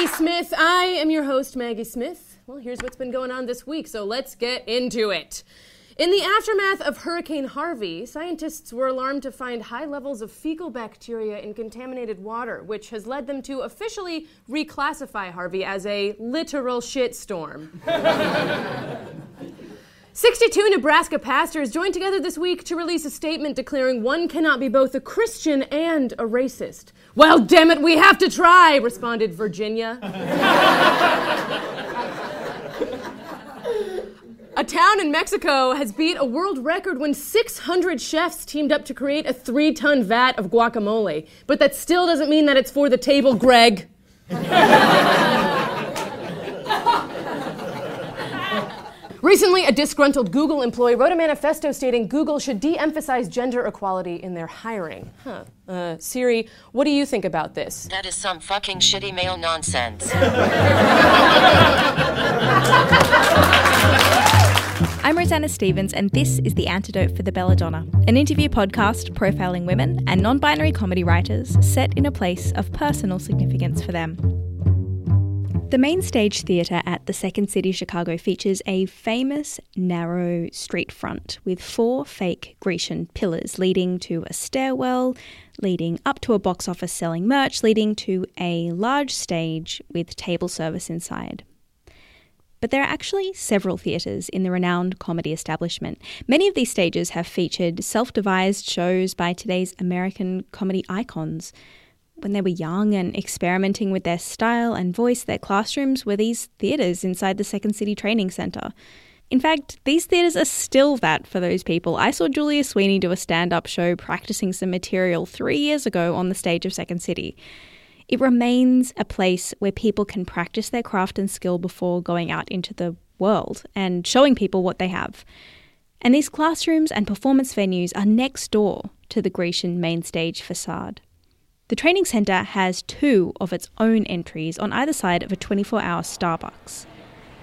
Maggie Smith. I am your host, Maggie Smith. Well, here's what's been going on this week, so let's get into it. In the aftermath of Hurricane Harvey, scientists were alarmed to find high levels of fecal bacteria in contaminated water, which has led them to officially reclassify Harvey as a literal shitstorm. 62 Nebraska pastors joined together this week to release a statement declaring one cannot be both a Christian and a racist. Well, damn it, we have to try, responded Virginia. A town in Mexico has beat a world record when 600 chefs teamed up to create a three ton vat of guacamole. But that still doesn't mean that it's for the table, Greg. Recently, a disgruntled Google employee wrote a manifesto stating Google should de emphasize gender equality in their hiring. Huh. Uh, Siri, what do you think about this? That is some fucking shitty male nonsense. I'm Rosanna Stevens, and this is The Antidote for the Belladonna, an interview podcast profiling women and non binary comedy writers set in a place of personal significance for them. The main stage theatre at the Second City Chicago features a famous narrow street front with four fake Grecian pillars leading to a stairwell, leading up to a box office selling merch, leading to a large stage with table service inside. But there are actually several theatres in the renowned comedy establishment. Many of these stages have featured self devised shows by today's American comedy icons. When they were young and experimenting with their style and voice, their classrooms were these theatres inside the Second City Training Centre. In fact, these theatres are still that for those people. I saw Julia Sweeney do a stand up show practicing some material three years ago on the stage of Second City. It remains a place where people can practice their craft and skill before going out into the world and showing people what they have. And these classrooms and performance venues are next door to the Grecian main stage facade. The training centre has two of its own entries on either side of a 24 hour Starbucks.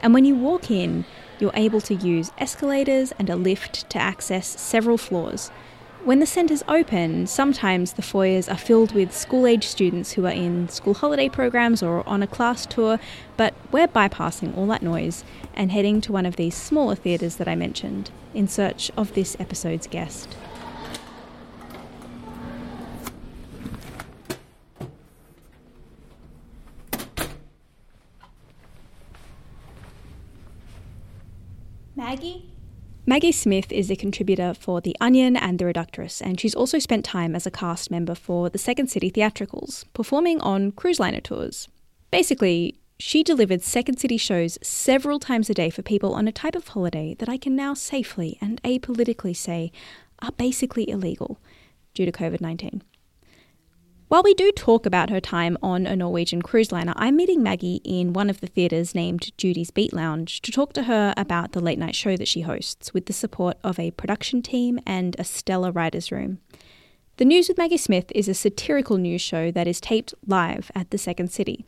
And when you walk in, you're able to use escalators and a lift to access several floors. When the centres open, sometimes the foyers are filled with school age students who are in school holiday programs or on a class tour, but we're bypassing all that noise and heading to one of these smaller theatres that I mentioned in search of this episode's guest. Maggie? Maggie Smith is a contributor for The Onion and The Reductress, and she's also spent time as a cast member for the Second City Theatricals, performing on cruise liner tours. Basically, she delivered Second City shows several times a day for people on a type of holiday that I can now safely and apolitically say are basically illegal due to COVID 19. While we do talk about her time on a Norwegian cruise liner, I'm meeting Maggie in one of the theatres named Judy's Beat Lounge to talk to her about the late night show that she hosts with the support of a production team and a stellar writer's room. The News with Maggie Smith is a satirical news show that is taped live at the Second City.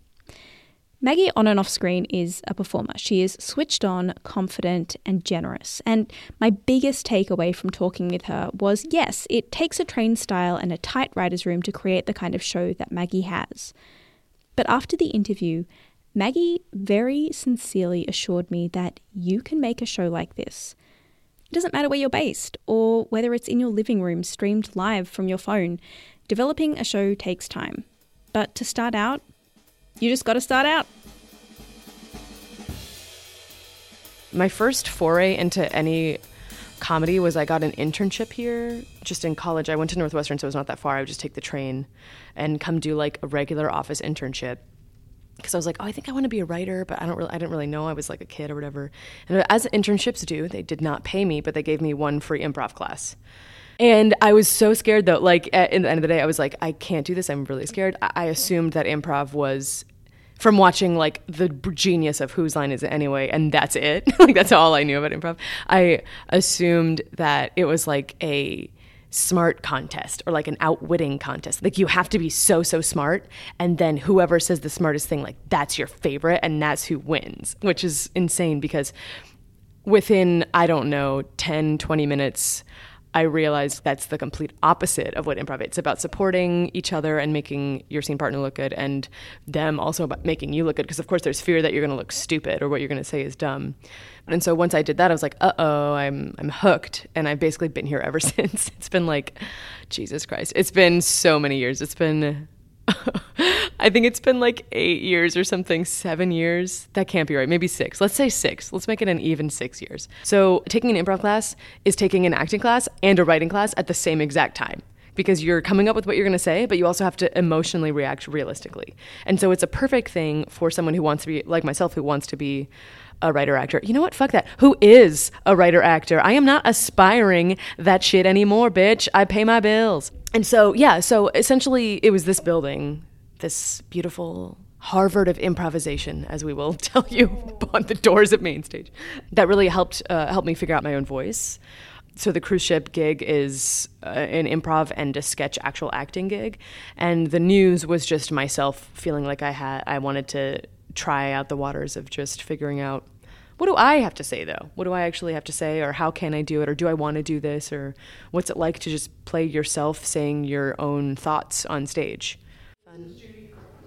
Maggie, on and off screen, is a performer. She is switched on, confident, and generous. And my biggest takeaway from talking with her was yes, it takes a trained style and a tight writer's room to create the kind of show that Maggie has. But after the interview, Maggie very sincerely assured me that you can make a show like this. It doesn't matter where you're based or whether it's in your living room streamed live from your phone. Developing a show takes time. But to start out, you just got to start out. My first foray into any comedy was I got an internship here just in college. I went to Northwestern, so it was not that far. I would just take the train and come do like a regular office internship. Because I was like, oh, I think I want to be a writer, but I don't really, I didn't really know. I was like a kid or whatever. And as internships do, they did not pay me, but they gave me one free improv class. And I was so scared though. Like at, in the end of the day, I was like, I can't do this. I'm really scared. I, I assumed that improv was from watching like the genius of whose line is it anyway, and that's it. like that's all I knew about improv. I assumed that it was like a smart contest or like an outwitting contest. Like you have to be so so smart and then whoever says the smartest thing like that's your favorite and that's who wins, which is insane because within I don't know 10 20 minutes I realized that's the complete opposite of what improv is. It's about supporting each other and making your scene partner look good, and them also about making you look good. Because of course, there's fear that you're going to look stupid or what you're going to say is dumb. And so once I did that, I was like, "Uh oh, I'm I'm hooked," and I've basically been here ever since. It's been like, Jesus Christ, it's been so many years. It's been I think it's been like eight years or something, seven years. That can't be right. Maybe six. Let's say six. Let's make it an even six years. So, taking an improv class is taking an acting class and a writing class at the same exact time because you're coming up with what you're going to say, but you also have to emotionally react realistically. And so, it's a perfect thing for someone who wants to be like myself, who wants to be a writer actor. You know what? Fuck that. Who is a writer actor? I am not aspiring that shit anymore, bitch. I pay my bills. And so, yeah, so essentially it was this building, this beautiful Harvard of improvisation, as we will tell you on the doors at Main Stage, that really helped uh, help me figure out my own voice. So the cruise ship gig is uh, an improv and a sketch actual acting gig, and the news was just myself feeling like I had I wanted to try out the waters of just figuring out what do I have to say though? What do I actually have to say, or how can I do it, or do I want to do this, or what's it like to just play yourself saying your own thoughts on stage? Fun.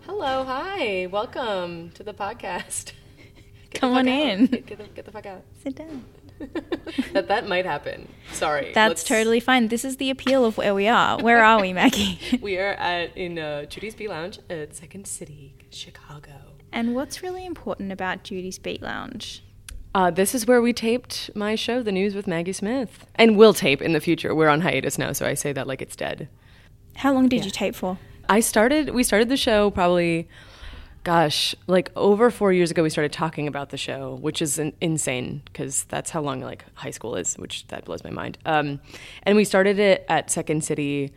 Hello, hi, welcome to the podcast. Get Come the on out. in. Get, get the, get the fuck out. Sit down. that that might happen. Sorry. That's Let's- totally fine. This is the appeal of where we are. Where are we, Maggie? We are at in uh, Judy's Beat Lounge at Second City, Chicago. And what's really important about Judy's Beat Lounge? Uh, this is where we taped my show, The News with Maggie Smith, and will tape in the future. We're on hiatus now, so I say that like it's dead. How long did Yeah. you tape for? I started. We started the show probably, gosh, like over four years ago. We started talking about the show, which is in, insane because that's how long like high school is, which that blows my mind. Um, and we started it at Second City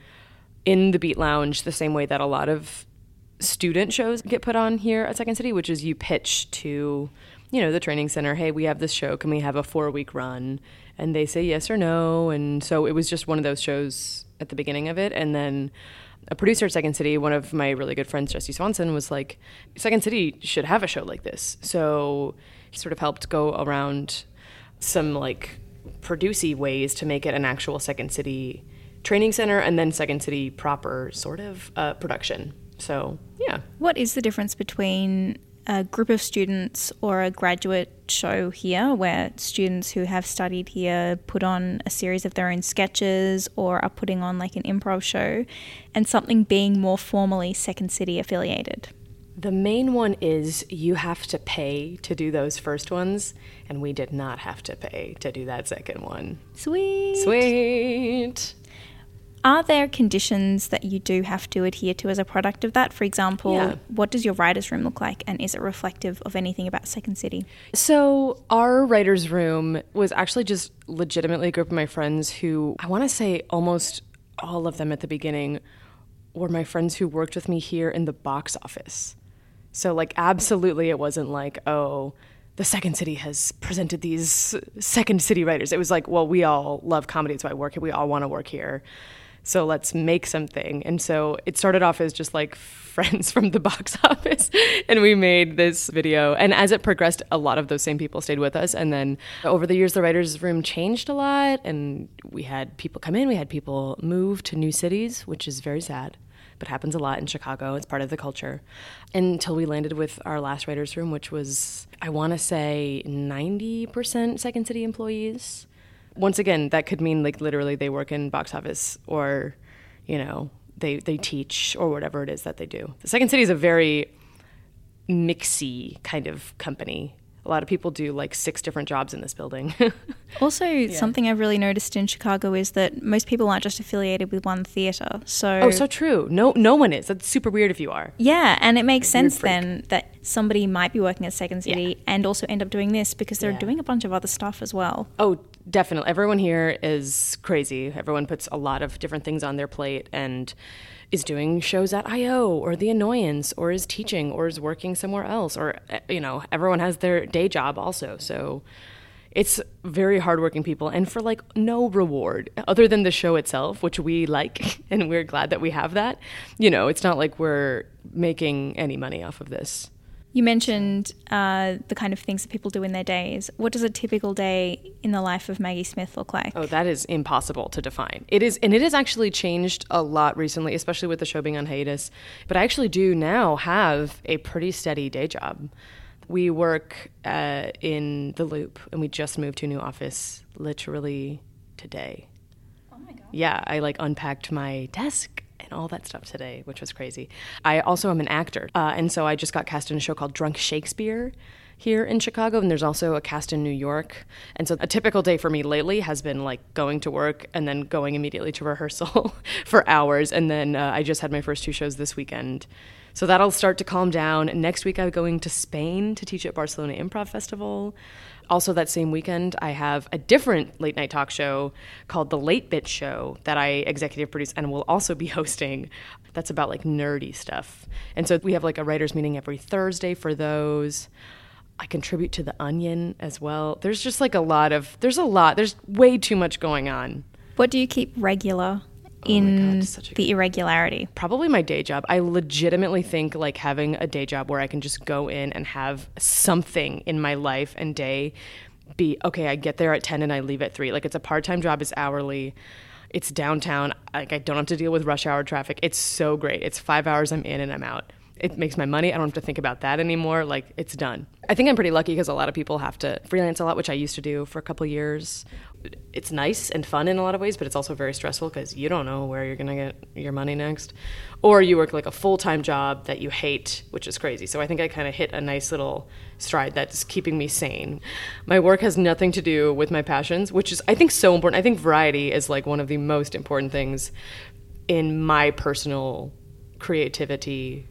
in the Beat Lounge, the same way that a lot of student shows get put on here at Second City, which is you pitch to, you know, the training center, hey, we have this show, can we have a four week run? And they say yes or no. And so it was just one of those shows at the beginning of it. And then a producer at Second City, one of my really good friends, Jesse Swanson, was like, Second City should have a show like this. So he sort of helped go around some like producey ways to make it an actual Second City training center and then Second City proper sort of uh, production. So yeah, What is the difference between a group of students or a graduate show here where students who have studied here put on a series of their own sketches or are putting on like an improv show and something being more formally Second City affiliated? the main one is you have to pay to do those first ones, and we did not have to pay to do that second one. Sweet. Sweet. Are there conditions that you do have to adhere to as a product of that? For example, Yeah. what does your writer's room look like and is it reflective of anything about Second City? So, our writer's room was actually just legitimately a group of my friends who I want to say almost all of them at the beginning were my friends who worked with me here in the box office. So, like, absolutely, it wasn't like, oh, the Second City has presented these Second City writers. It was like, well, we all love comedy, so I work here. We all want to work here. So let's make something. And so it started off as just like friends from the box office. And we made this video. And as it progressed, a lot of those same people stayed with us. And then over the years, the writer's room changed a lot. And we had people come in, we had people move to new cities, which is very sad. But happens a lot in Chicago. It's part of the culture. Until we landed with our last writer's room, which was, I want to say, 90% Second City employees once again, that could mean like literally they work in box office or, you know, they they teach or whatever it is that they do. The Second City is a very mixy kind of company. A lot of people do like six different jobs in this building. Also, something I've really noticed in Chicago is that most people aren't just affiliated with one theatre. So, oh, so true. No, no one is. That's super weird if you are. yeah, and it makes Weird sense freak. then that somebody might be working at Second City Yeah. and also end up doing this because they're Yeah. doing a bunch of other stuff as well. Oh, definitely. Everyone here is crazy. Everyone puts a lot of different things on their plate and is doing shows at IO or The Annoyance or is teaching or is working somewhere else or, eh, you know, everyone has their day job also. So it's very hardworking people and for like no reward other than the show itself, which we like and we're glad that we have that. You know, it's not like we're making any money off of this. You mentioned uh, the kind of things that people do in their days. What does a typical day in the life of Maggie Smith look like? Oh, that is impossible to define. It is, and it has actually changed a lot recently, especially with the show being on hiatus. But I actually do now have a pretty steady day job. We work uh, in the Loop, and we just moved to a new office literally today. Oh my god! Yeah, I like unpacked my desk and all that stuff today, which was crazy. I also am an actor, uh, and so I just got cast in a show called Drunk Shakespeare here in Chicago, and there's also a cast in New York. And so a typical day for me lately has been like going to work and then going immediately to rehearsal for hours, and then uh, I just had my first two shows this weekend. So that'll start to calm down. Next week, I'm going to Spain to teach at Barcelona Improv Festival. Also, that same weekend, I have a different late night talk show called The Late Bit Show that I executive produce and will also be hosting. That's about like nerdy stuff. And so we have like a writer's meeting every Thursday for those. I contribute to The Onion as well. There's just like a lot of, there's a lot, there's way too much going on. What do you keep regular Oh in God, the irregularity? probably my day job. I legitimately think like having a day job where I can just go in and have something in my life and day be okay, I get there at 10 and I leave at 3. Like it's a part-time job, it's hourly. It's downtown. Like I don't have to deal with rush hour traffic. It's so great. It's 5 hours I'm in and I'm out. It makes my money. I don't have to think about that anymore. Like it's done. I think I'm pretty lucky because a lot of people have to freelance a lot, which I used to do for a couple years. It's nice and fun in a lot of ways, but it's also very stressful because you don't know where you're going to get your money next. Or you work like a full time job that you hate, which is crazy. So I think I kind of hit a nice little stride that's keeping me sane. My work has nothing to do with my passions, which is, I think, so important. I think variety is like one of the most important things in my personal creativity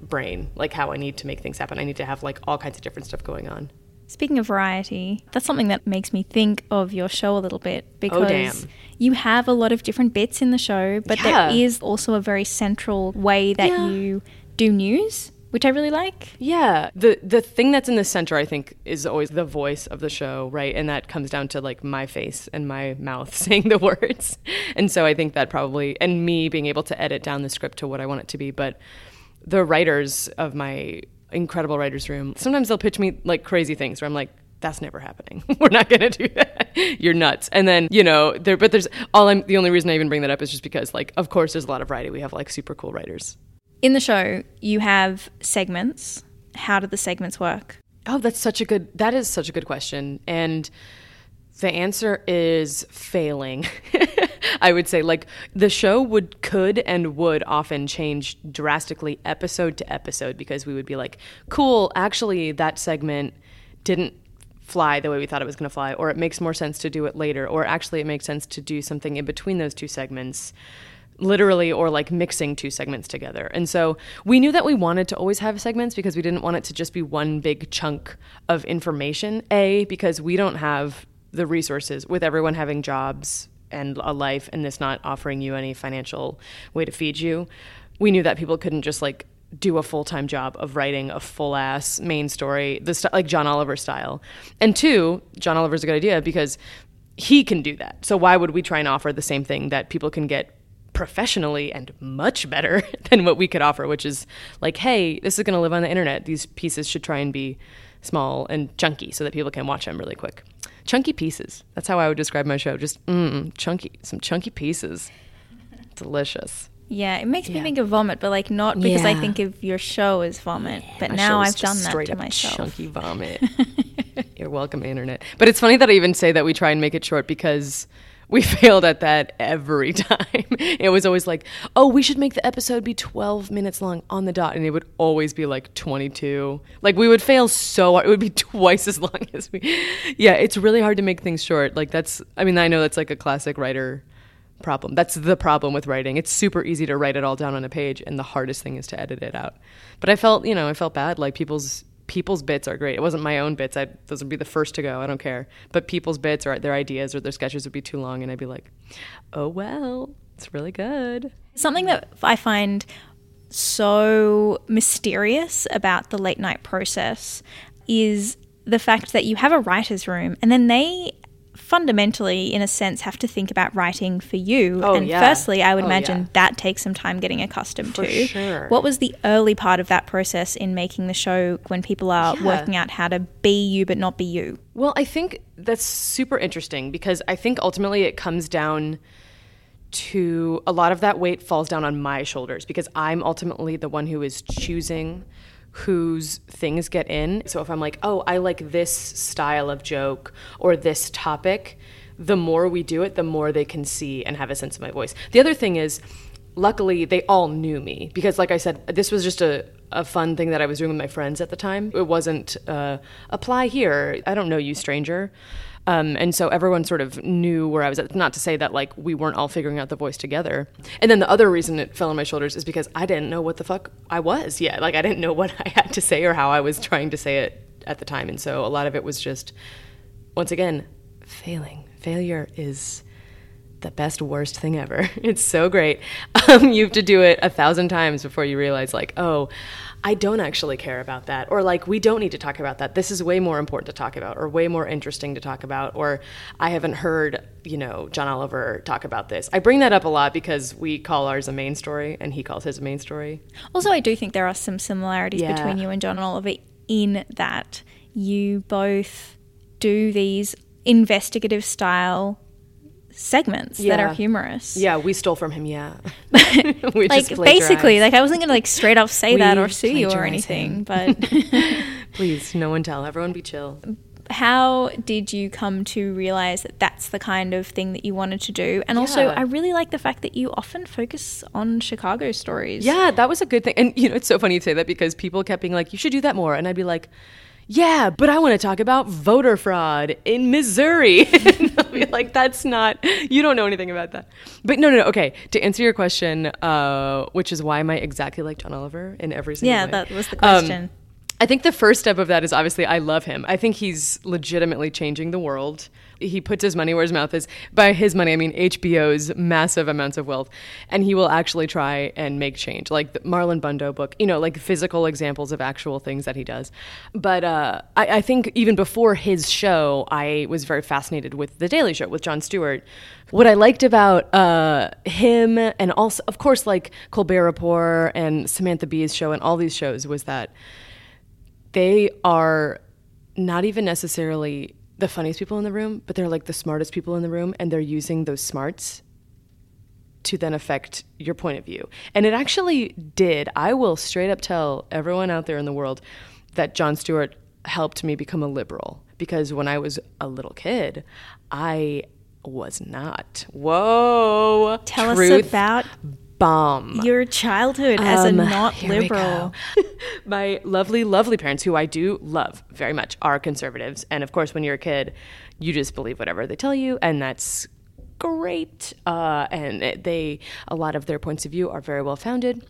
brain, like how I need to make things happen. I need to have like all kinds of different stuff going on. Speaking of variety, that's something that makes me think of your show a little bit oh, because Oh, you have a lot of different bits in the show, but Yeah. there is also a very central way that Yeah. you do news, which I really like. Yeah, the the thing that's in the center, I think, is always the voice of the show, right? And that comes down to like my face and my mouth saying the words. And so I think that probably, and me being able to edit down the script to what I want it to be. But the writers of my incredible writers room, sometimes they'll pitch me like crazy things where I'm like. That's never happening. We're not going to do that. You're nuts. And then, you know, there but there's all I'm the only reason I even bring that up is just because like of course there's a lot of variety. We have like super cool writers. In the show, you have segments. How do the segments work? Oh, that's such a good. That is such a good question, and the answer is failing. I would say, like the show would could and would often change drastically episode to episode because we would be like, "Cool, actually, that segment didn't fly the way we thought it was going to fly, or it makes more sense to do it later, or actually, it makes sense to do something in between those two segments." literally or like mixing two segments together. And so we knew that we wanted to always have segments because we didn't want it to just be one big chunk of information. A, because we don't have the resources with everyone having jobs and a life and this not offering you any financial way to feed you. We knew that people couldn't just like do a full-time job of writing a full-ass main story, the st- like John Oliver style. And two, John Oliver's a good idea because he can do that. So why would we try and offer the same thing that people can get professionally and much better than what we could offer, which is like, hey, this is going to live on the internet. These pieces should try and be small and chunky so that people can watch them really quick. Chunky pieces. That's how I would describe my show. Just mm, chunky, some chunky pieces. Delicious. Yeah, it makes me think of vomit, but like not because I think of your show as vomit. but now I've done that to myself. Chunky vomit. You're welcome, internet. But it's funny that I even say that we try and make it short because we failed at that every time. It was always like, oh, we should make the episode be 12 minutes long on the dot. And it would always be like 22. Like we would fail so hard. It would be twice as long as we. Yeah, it's really hard to make things short. Like that's, I mean, I know that's like a classic writer problem. That's the problem with writing. It's super easy to write it all down on a page, and the hardest thing is to edit it out. But I felt, you know, I felt bad. Like people's people's bits are great. It wasn't my own bits. I those would be the first to go. I don't care. But people's bits or their ideas or their sketches would be too long, and I'd be like, oh well, it's really good. Something that I find so mysterious about the late night process is the fact that you have a writer's room and then they fundamentally, in a sense, have to think about writing for you. Oh, and yeah. firstly, I would Oh, imagine yeah. that takes some time getting accustomed For to. sure. What was the early part of that process in making the show when people are Yeah. working out how to be you but not be you? Well, I think that's super interesting because I think ultimately it comes down to a lot of that weight falls down on my shoulders because I'm ultimately the one who is choosing whose things get in. So if I'm like, oh, I like this style of joke or this topic, the more we do it, the more they can see and have a sense of my voice. The other thing is, luckily, they all knew me because, like I said, this was just a, a fun thing that I was doing with my friends at the time. It wasn't uh, apply here. I don't know you, stranger. Um, and so everyone sort of knew where I was at. Not to say that like we weren't all figuring out the voice together. And then the other reason it fell on my shoulders is because I didn't know what the fuck I was yet. Like I didn't know what I had to say or how I was trying to say it at the time. And so a lot of it was just, once again, failing. Failure is the best worst thing ever. It's so great. Um, you have to do it a thousand times before you realize, like, oh, I don't actually care about that, or like, we don't need to talk about that. This is way more important to talk about, or way more interesting to talk about, or I haven't heard, you know, John Oliver talk about this. I bring that up a lot because we call ours a main story, and he calls his a main story. Also, I do think there are some similarities Yeah. between you and John Oliver in that you both do these investigative style segments that are humorous. Yeah, we stole from him. Yeah, Like basically, like I wasn't gonna like straight up say that or sue you or anything, him. but please, no one tell. Everyone be chill. how did you come to realize that that's the kind of thing that you wanted to do? And also, I really like the fact that you often focus on Chicago stories. Yeah, that was a good thing. And you know, it's so funny you say that because people kept being like, "You should do that more," and I'd be like, "Yeah, but I want to talk about voter fraud in Missouri." be like, "That's not. You don't know anything about that." But no, no, no. Okay, to answer your question, uh, which is why am I exactly like John Oliver in every single Yeah, way? that was the Um, question. I think the first step of that is obviously I love him. I think he's legitimately changing the world. He puts his money where his mouth is. By his money, I mean HBO's massive amounts of wealth. And he will actually try and make change. Like the Marlon Bundo book, you know, like physical examples of actual things that he does. But uh, I, I think even before his show, I was very fascinated with The Daily Show with Jon Stewart. What I liked about uh, him and also, of course, like Colbert Report and Samantha Bee's show and all these shows was that they are not even necessarily the funniest people in the room, but they're like the smartest people in the room, and they're using those smarts to then affect your point of view. And it actually did. I will straight up tell everyone out there in the world that Jon Stewart helped me become a liberal because when I was a little kid, I was not. Whoa. Tell us about bomb. your childhood as a Um, not liberal. My lovely, lovely parents, who I do love very much, are conservatives. And of course, when you're a kid, you just believe whatever they tell you, and that's great. Uh, and it- they, a lot of their points of view are very well founded.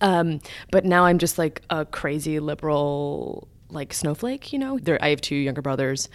Um, but now I'm just like a crazy liberal, like snowflake, you know? There, I have two younger brothers,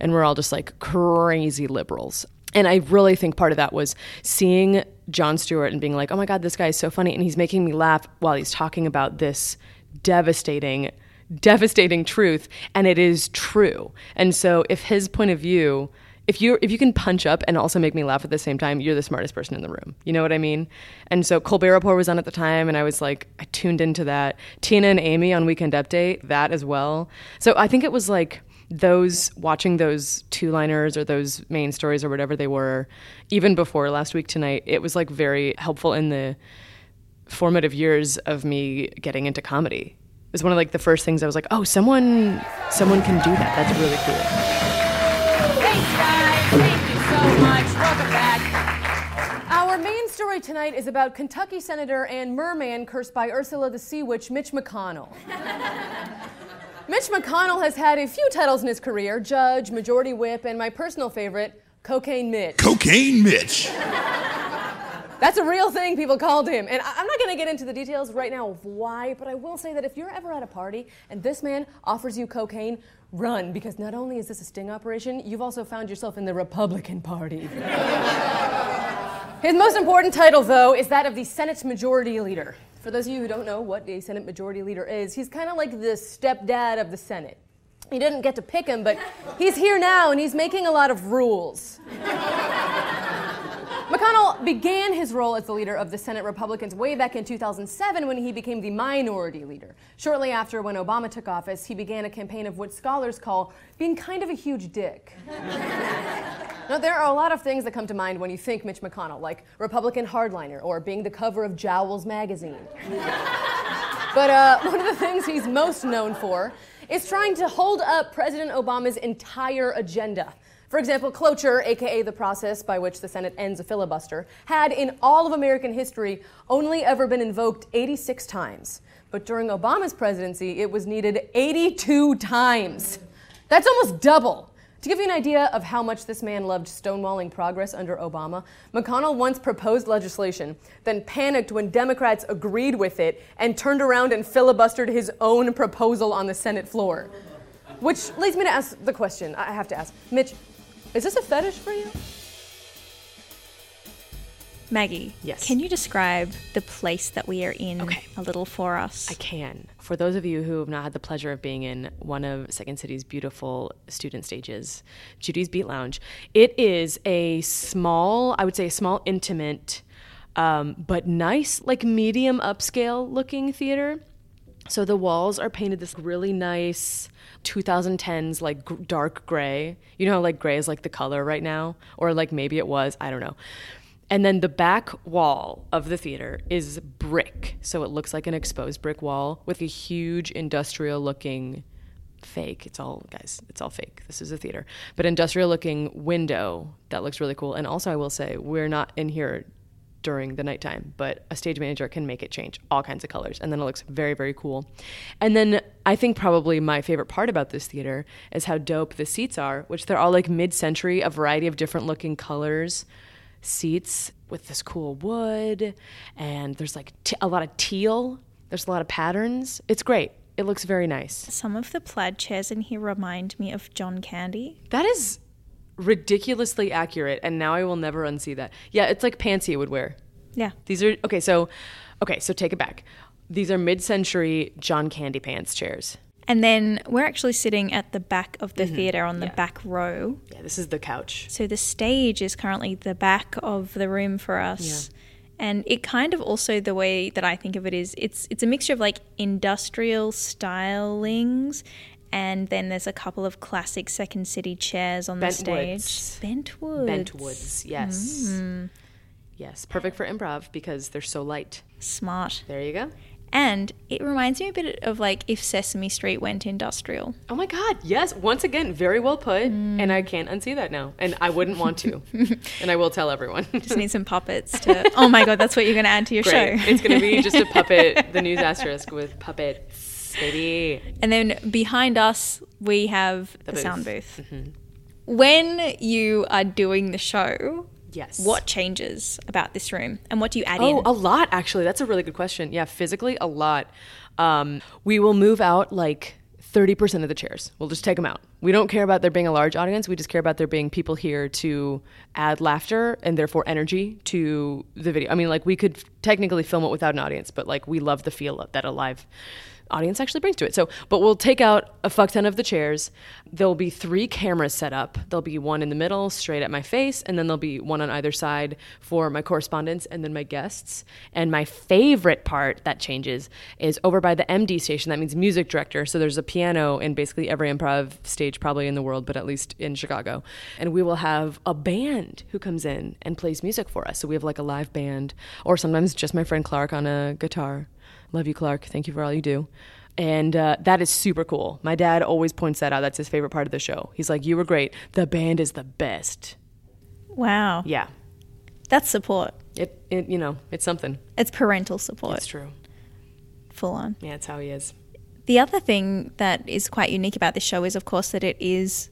and we're all just like crazy liberals. And I really think part of that was seeing Jon Stewart and being like, oh my God, this guy is so funny. And he's making me laugh while he's talking about this devastating, devastating truth. And it is true. And so if his point of view, if you if you can punch up and also make me laugh at the same time, you're the smartest person in the room. You know what I mean? And so Colbert Report was on at the time, and I was like, I tuned into that. Tina and Amy on Weekend Update, that as well. So I think it was like those watching those two liners or those main stories or whatever they were, even before last week tonight, it was like very helpful in the formative years of me getting into comedy. It was one of like the first things I was like, oh, someone someone can do that. That's really cool. Thanks, guys. Thank you so much. Welcome back. Our main story tonight is about Kentucky Senator and merman cursed by Ursula the Sea Witch, Mitch McConnell. Mitch McConnell has had a few titles in his career judge, majority whip, and my personal favorite, Cocaine Mitch. Cocaine Mitch. That's a real thing people called him. And I'm not going to get into the details right now of why, but I will say that if you're ever at a party and this man offers you cocaine, run, because not only is this a sting operation, you've also found yourself in the Republican Party. His most important title, though, is that of the Senate Majority Leader. For those of you who don't know what a Senate Majority Leader is, he's kind of like the stepdad of the Senate. He didn't get to pick him, but he's here now and he's making a lot of rules. McConnell began his role as the leader of the Senate Republicans way back in 2007 when he became the minority leader. Shortly after, when Obama took office, he began a campaign of what scholars call being kind of a huge dick. now, there are a lot of things that come to mind when you think Mitch McConnell, like Republican hardliner or being the cover of Jowls magazine. but uh, one of the things he's most known for is trying to hold up President Obama's entire agenda. For example, cloture, aka the process by which the Senate ends a filibuster, had in all of American history only ever been invoked 86 times. But during Obama's presidency, it was needed 82 times. That's almost double. To give you an idea of how much this man loved stonewalling progress under Obama, McConnell once proposed legislation, then panicked when Democrats agreed with it and turned around and filibustered his own proposal on the Senate floor. Which leads me to ask the question I have to ask Mitch, is this a fetish for you? Maggie, Yes. can you describe the place that we are in Okay. a little for us? I can. For those of you who have not had the pleasure of being in one of Second City's beautiful student stages, Judy's Beat Lounge, it is a small, I would say, a small, intimate, um, but nice, like medium upscale looking theater. So the walls are painted this really nice 2010s like g- dark gray. You know how like gray is like the color right now or like maybe it was, I don't know. And then the back wall of the theater is brick. So it looks like an exposed brick wall with a huge industrial looking fake. It's all guys, it's all fake. This is a theater. But industrial looking window that looks really cool. And also I will say we're not in here during the nighttime, but a stage manager can make it change all kinds of colors, and then it looks very, very cool. And then I think probably my favorite part about this theater is how dope the seats are, which they're all like mid-century, a variety of different looking colors seats with this cool wood, and there's like t- a lot of teal. There's a lot of patterns. It's great. It looks very nice. Some of the plaid chairs in here remind me of John Candy. That is ridiculously accurate, and now I will never unsee that. Yeah, it's like pants Pansy would wear. Yeah. These are okay. So, okay, so take it back. These are mid-century John Candy Pants chairs. And then we're actually sitting at the back of the theatre on the Yeah. back row. Yeah, this is the couch. So the stage is currently the back of the room for us. And it kind of also the way that I think of it is it's it's a mixture of like industrial stylings and then there's a couple of classic second city chairs on the Bentwoods. stage. Bentwoods. Bentwoods. Yes. Mm. Yes, perfect for improv because they're so light. Smart. There you go. And it reminds me a bit of like if Sesame Street went industrial. Oh my God! Yes, once again, very well put, and I can't unsee that now, and I wouldn't want to, and I will tell everyone. Just need some puppets to. Oh my god, that's what you're going to add to your Great. show. it's gonna be just a puppet, the news asterisk with puppets, baby. And then behind us, we have the, booth. sound booth. Mm-hmm. When you are doing the show, Yes. what changes about this room and what do you add in? Oh, in? a lot actually. That's a really good question. Yeah, physically a lot. Um, we will move out like 30% of the chairs. We'll just take them out. We don't care about there being a large audience. We just care about there being people here to add laughter and therefore energy to the video. I mean, like we could technically film it without an audience, but like we love the feel of that a live audience actually brings to it. So, but we'll take out a fuck ton of the chairs. There'll be three cameras set up. There'll be one in the middle, straight at my face, and then there'll be one on either side for my correspondents and then my guests. And my favorite part that changes is over by the MD station. That means music director. So there's a piano in basically every improv stage, probably in the world, but at least in Chicago. And we will have a band who comes in and plays music for us. So we have like a live band, or sometimes just my friend Clark on a guitar. Love you, Clark. Thank you for all you do. And uh, that is super cool. My dad always points that out. That's his favorite part of the show. He's like, You were great. The band is the best. wow. Yeah. That's support. It, it you know, it's something. It's parental support, It's true. full on. Yeah, it's how he is. The other thing that is quite unique about this show is, of course, that it is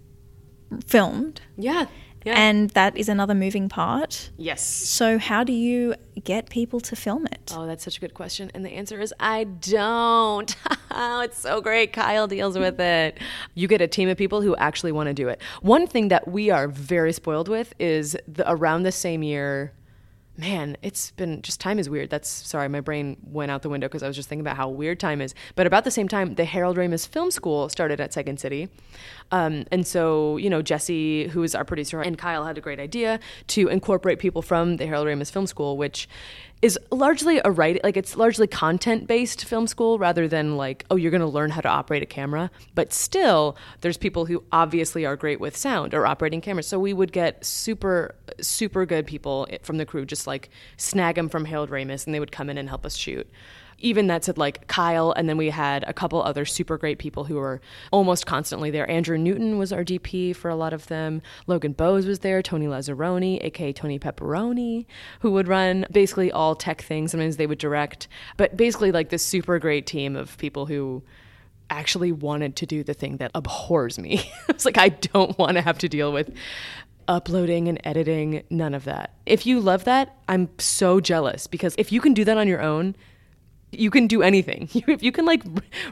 filmed, Yeah. Yeah. and that is another moving part. yes. So, how do you get people to film it? Oh, that's such a good question. And the answer is I don't. it's so great. Kyle deals with it. You get a team of people who actually want to do it. One thing that we are very spoiled with is the, around the same year man, it's been just time is weird. That's sorry, my brain went out the window because I was just thinking about how weird time is. But about the same time, the Harold Ramis Film School started at Second City. Um, and so, you know, Jesse, who is our producer, and Kyle had a great idea to incorporate people from the Harold Ramis Film School, which is largely a write like it's largely content based film school rather than like oh you're going to learn how to operate a camera. But still there's people who obviously are great with sound or operating cameras. So we would get super super good people eh, from the crew just like snag them from Harold Ramis and they would come in and help us shoot even that said like Kyle and then we had a couple other super great people who were almost constantly there. Andrew Newton was our DP for a lot of them. Logan Bose was there, Tony Lazzaroni, aka Tony Pepperoni, who would run basically all tech things. Sometimes they would direct, but basically like this super great team of people who actually wanted to do the thing that abhors me. it's like I don't want to have to deal with uploading and editing, none of that. If you love that, I'm so jealous because if you can do that on your own, you can do anything. if you can like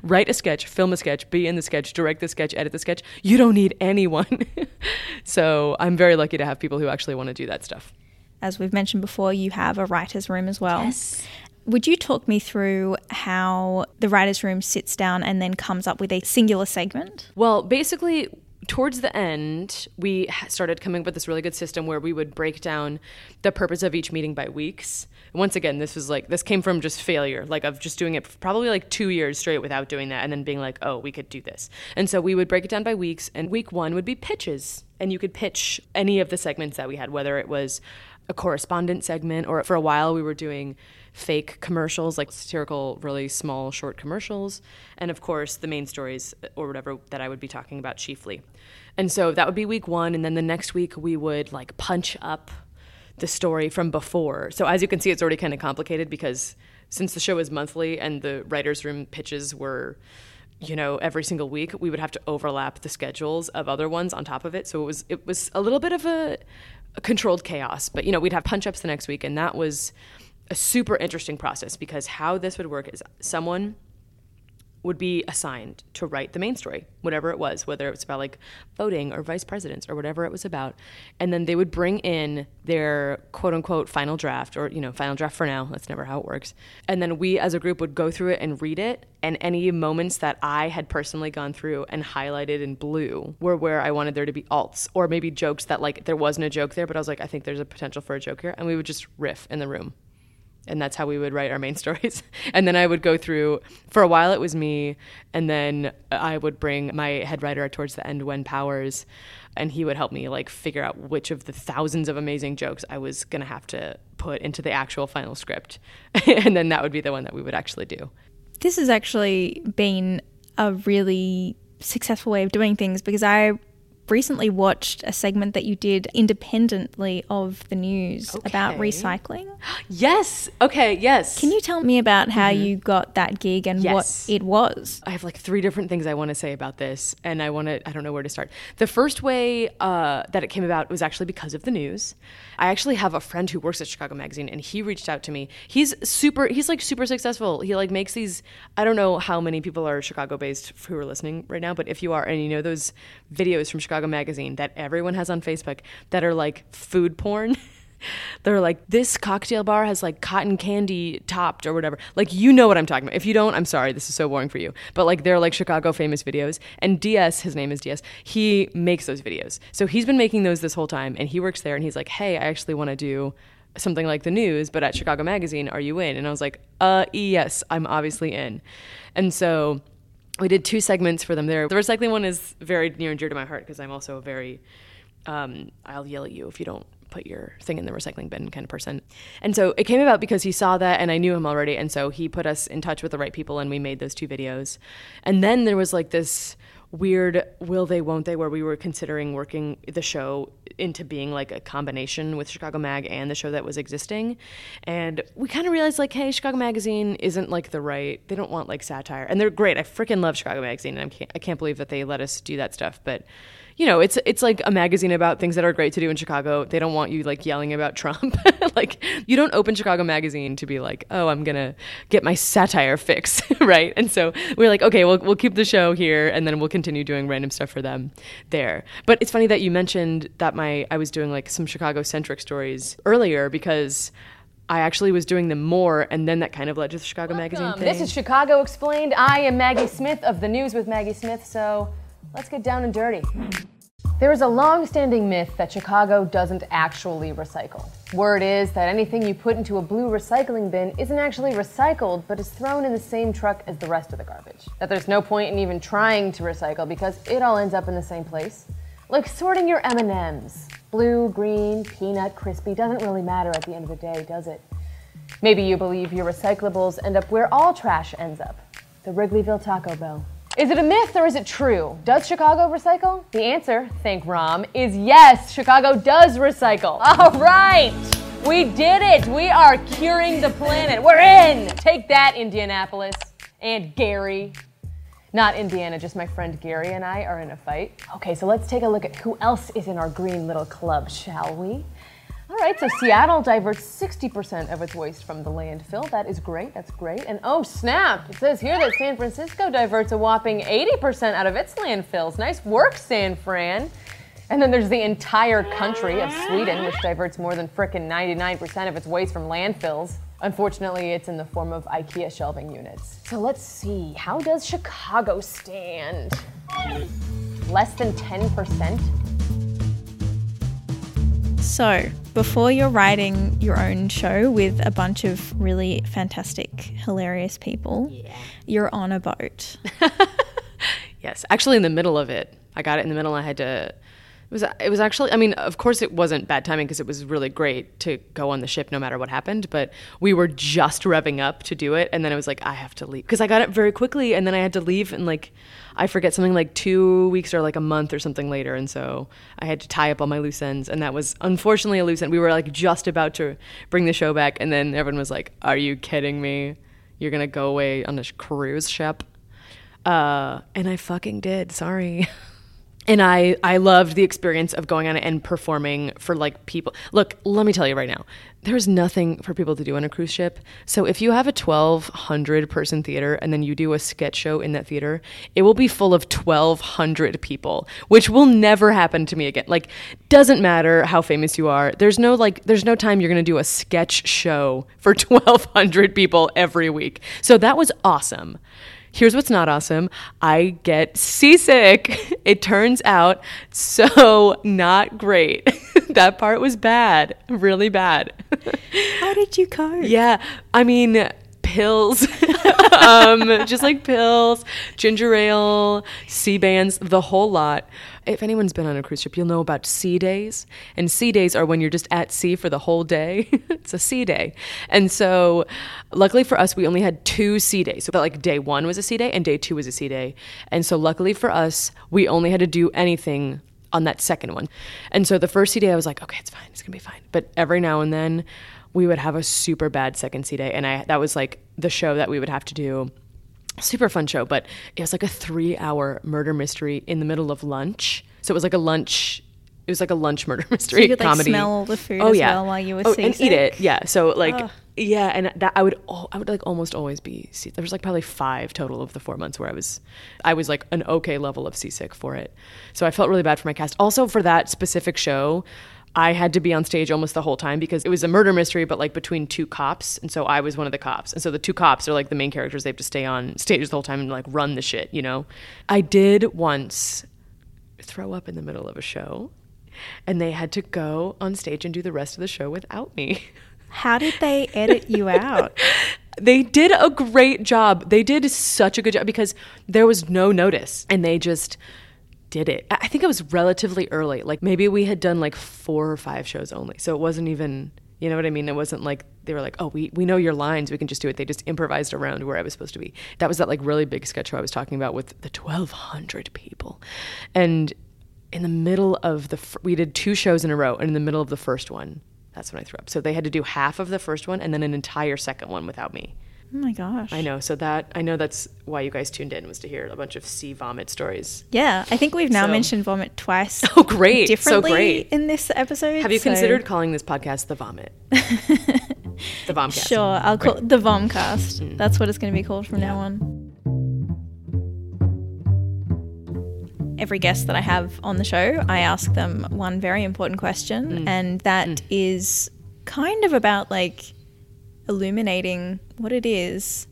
write a sketch, film a sketch, be in the sketch, direct the sketch, edit the sketch, you don't need anyone. so I'm very lucky to have people who actually want to do that stuff. As we've mentioned before, you have a writer's room as well. Yes. Would you talk me through how the writer's room sits down and then comes up with a singular segment? Well, basically, towards the end, we started coming up with this really good system where we would break down the purpose of each meeting by weeks once again, this was like this came from just failure, like of just doing it probably like two years straight without doing that, and then being like, oh, we could do this. And so we would break it down by weeks, and week one would be pitches, and you could pitch any of the segments that we had, whether it was a correspondent segment or for a while we were doing fake commercials like satirical really small short commercials and of course the main stories uh, or whatever that i would be talking about chiefly and so that would be week one and then the next week we would like punch up the story from before. So as you can see, it's already kind of complicated because since the show is monthly and the writers' room pitches were, you know, every single week, we would have to overlap the schedules of other ones on top of it. So it was it was a little bit of a, a controlled chaos. But you know, we'd have punch ups the next week, and that was a super interesting process because how this would work is someone would be assigned to write the main story, whatever it was, whether it was about like voting or vice presidents or whatever it was about. And then they would bring in their quote unquote final draft or, you know, final draft for now. That's never how it works. And then we as a group would go through it and read it. And any moments that I had personally gone through and highlighted in blue were where I wanted there to be alts or maybe jokes that like there wasn't a joke there, but I was like, I think there's a potential for a joke here. And we would just riff in the room and that's how we would write our main stories. and then I would go through, for a while it was me, and then I would bring my head writer towards the end, Wen Powers, and he would help me like figure out which of the thousands of amazing jokes I was gonna have to put into the actual final script. and then that would be the one that we would actually do. This has actually been a really successful way of doing things because I recently watched a segment that you did independently of the news okay. about recycling. Yes. Okay. Yes. Can you tell me about how mm-hmm. you got that gig and yes. what it was? I have like three different things I want to say about this, and I want to, I don't know where to start. The first way uh, that it came about was actually because of the news. I actually have a friend who works at Chicago Magazine, and he reached out to me. He's super, he's like super successful. He like makes these, I don't know how many people are Chicago based who are listening right now, but if you are, and you know those videos from Chicago Magazine that everyone has on Facebook that are like food porn. They're like, this cocktail bar has like cotton candy topped or whatever. Like, you know what I'm talking about. If you don't, I'm sorry, this is so boring for you. But like, they're like Chicago famous videos. And DS, his name is DS, he makes those videos. So he's been making those this whole time. And he works there and he's like, hey, I actually want to do something like the news, but at Chicago Magazine, are you in? And I was like, uh, yes, I'm obviously in. And so we did two segments for them there. The recycling one is very near and dear to my heart because I'm also a very um, I'll yell at you if you don't put your thing in the recycling bin kind of person. And so it came about because he saw that and I knew him already. And so he put us in touch with the right people and we made those two videos. And then there was like this weird will they won't they where we were considering working the show into being like a combination with Chicago Mag and the show that was existing. And we kind of realized like hey Chicago Magazine isn't like the right they don't want like satire. And they're great. I freaking love Chicago Magazine and I'm, I can't believe that they let us do that stuff but you know, it's it's like a magazine about things that are great to do in Chicago. They don't want you like yelling about Trump. like you don't open Chicago magazine to be like, "Oh, I'm going to get my satire fix," right? And so we are like, "Okay, we'll we'll keep the show here and then we'll continue doing random stuff for them there." But it's funny that you mentioned that my I was doing like some Chicago centric stories earlier because I actually was doing them more, and then that kind of led to the Chicago Magazine thing. This is Chicago Explained. I am Maggie Smith of the News with Maggie Smith, so let's get down and dirty. There is a long standing myth that Chicago doesn't actually recycle. Word is that anything you put into a blue recycling bin isn't actually recycled, but is thrown in the same truck as the rest of the garbage. That there's no point in even trying to recycle because it all ends up in the same place. Like sorting your M&Ms. Blue, green, peanut, crispy doesn't really matter at the end of the day, does it? Maybe you believe your recyclables end up where all trash ends up the Wrigleyville Taco Bell. Is it a myth or is it true? Does Chicago recycle? The answer, thank Rom, is yes, Chicago does recycle. All right, we did it. We are curing the planet. We're in. Take that, Indianapolis and Gary. Not Indiana, just my friend Gary and I are in a fight. Okay, so let's take a look at who else is in our green little club, shall we? All right, so Seattle diverts 60% of its waste from the landfill. That is great, that's great. And oh, snap! It says here that San Francisco diverts a whopping 80% out of its landfills. Nice work, San Fran. And then there's the entire country of Sweden, which diverts more than frickin' 99% of its waste from landfills. Unfortunately, it's in the form of IKEA shelving units. So let's see, how does Chicago stand? Less than 10%? So, before you're writing your own show with a bunch of really fantastic, hilarious people, you're on a boat. Yes, actually, in the middle of it, I got it in the middle. I had to. It was. It was actually. I mean, of course, it wasn't bad timing because it was really great to go on the ship no matter what happened. But we were just revving up to do it, and then I was like, I have to leave because I got it very quickly, and then I had to leave, and like, I forget something like two weeks or like a month or something later, and so I had to tie up all my loose ends, and that was unfortunately a loose end. We were like just about to bring the show back, and then everyone was like, "Are you kidding me? You're gonna go away on a cruise ship?" Uh, and I fucking did. Sorry. And I, I loved the experience of going on and performing for like people. Look, let me tell you right now, there's nothing for people to do on a cruise ship. So if you have a 1,200 person theater and then you do a sketch show in that theater, it will be full of 1,200 people, which will never happen to me again. Like, doesn't matter how famous you are. There's no like, there's no time you're gonna do a sketch show for 1,200 people every week. So that was awesome. Here's what's not awesome. I get seasick. It turns out so not great. that part was bad, really bad. How did you cope? yeah, I mean, pills, um, just like pills, ginger ale, sea bands, the whole lot. If anyone's been on a cruise ship, you'll know about sea days. And sea days are when you're just at sea for the whole day. it's a sea day. And so, luckily for us, we only had two sea days. So, like, day one was a sea day and day two was a sea day. And so, luckily for us, we only had to do anything on that second one. And so, the first sea day, I was like, okay, it's fine. It's going to be fine. But every now and then, we would have a super bad second sea day. And I, that was like the show that we would have to do super fun show, but it was like a three hour murder mystery in the middle of lunch. So it was like a lunch. It was like a lunch murder mystery you could, like, comedy. smell the food oh, as well while you were oh, and eat it. Yeah. So like yeah, and that I would al- I would like almost always be. sea- There was like probably five total of the four months where I was I was like an okay level of seasick for it. So I felt really bad for my cast. Also for that specific show. I had to be on stage almost the whole time because it was a murder mystery, but like between two cops. And so I was one of the cops. And so the two cops are like the main characters. They have to stay on stage the whole time and like run the shit, you know? I did once throw up in the middle of a show, and they had to go on stage and do the rest of the show without me. How did they edit you out? they did a great job. They did such a good job because there was no notice and they just did it. I think it was relatively early. Like maybe we had done like four or five shows only. So it wasn't even, you know what I mean? It wasn't like they were like, oh, we, we know your lines. We can just do it. They just improvised around where I was supposed to be. That was that like really big sketch show I was talking about with the 1,200 people. And in the middle of the, fir- we did two shows in a row. And in the middle of the first one, that's when I threw up. So they had to do half of the first one and then an entire second one without me. Oh my gosh. I know. So that I know that's why you guys tuned in was to hear a bunch of sea vomit stories. Yeah, I think we've now So- mentioned vomit twice. Oh, great. So great. in this episode. Have you so- considered calling this podcast the vomit? the vomcast. Sure, I'll call it the Vomcast. Mm. That's what it's going to be called from now on. Every guest that I have on the show, I ask them one very important question, Mm. and that is kind of about like illuminating what it is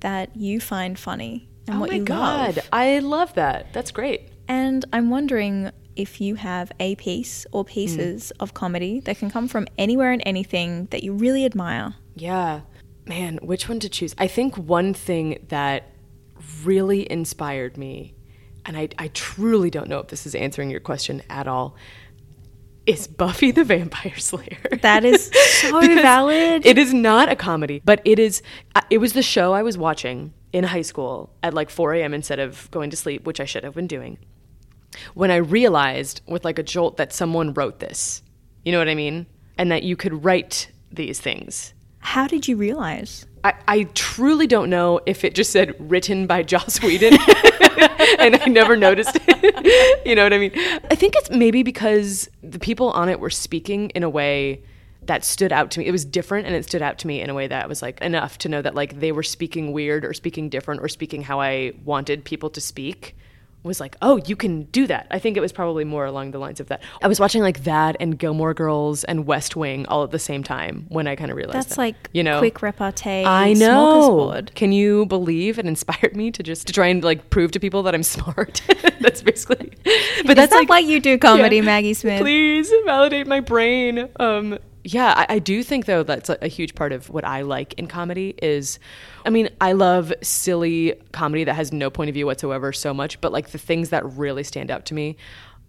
that you find funny and Oh what my you god, love. I love that. That's great. And I'm wondering if you have a piece or pieces Mm. of comedy that can come from anywhere and anything that you really admire. Yeah. Man, which one to choose? I think one thing that really inspired me, and I, I truly don't know if this is answering your question at all, is Buffy the Vampire Slayer. That is so valid. It is not a comedy, but it is. uh, It was the show I was watching in high school at like 4 a.m. instead of going to sleep, which I should have been doing. When I realized with like a jolt that someone wrote this, you know what I mean, and that you could write these things. How did you realize? I, I truly don't know if it just said written by Joss Whedon and I never noticed it. you know what I mean? I think it's maybe because the people on it were speaking in a way that stood out to me. It was different and it stood out to me in a way that was like enough to know that like they were speaking weird or speaking different or speaking how I wanted people to speak was like, oh, you can do that. I think it was probably more along the lines of that. I was watching like that and Gilmore Girls and West Wing all at the same time when I kind of realized That's that. like you know quick repartee. I know. Can you believe it inspired me to just to try and like prove to people that I'm smart? that's basically. But that's that like why you do comedy, Yeah. Maggie Smith? Please validate my brain. Um, yeah, I, I do think though that's a, a huge part of what I like in comedy is, I mean, I love silly comedy that has no point of view whatsoever so much, but like the things that really stand out to me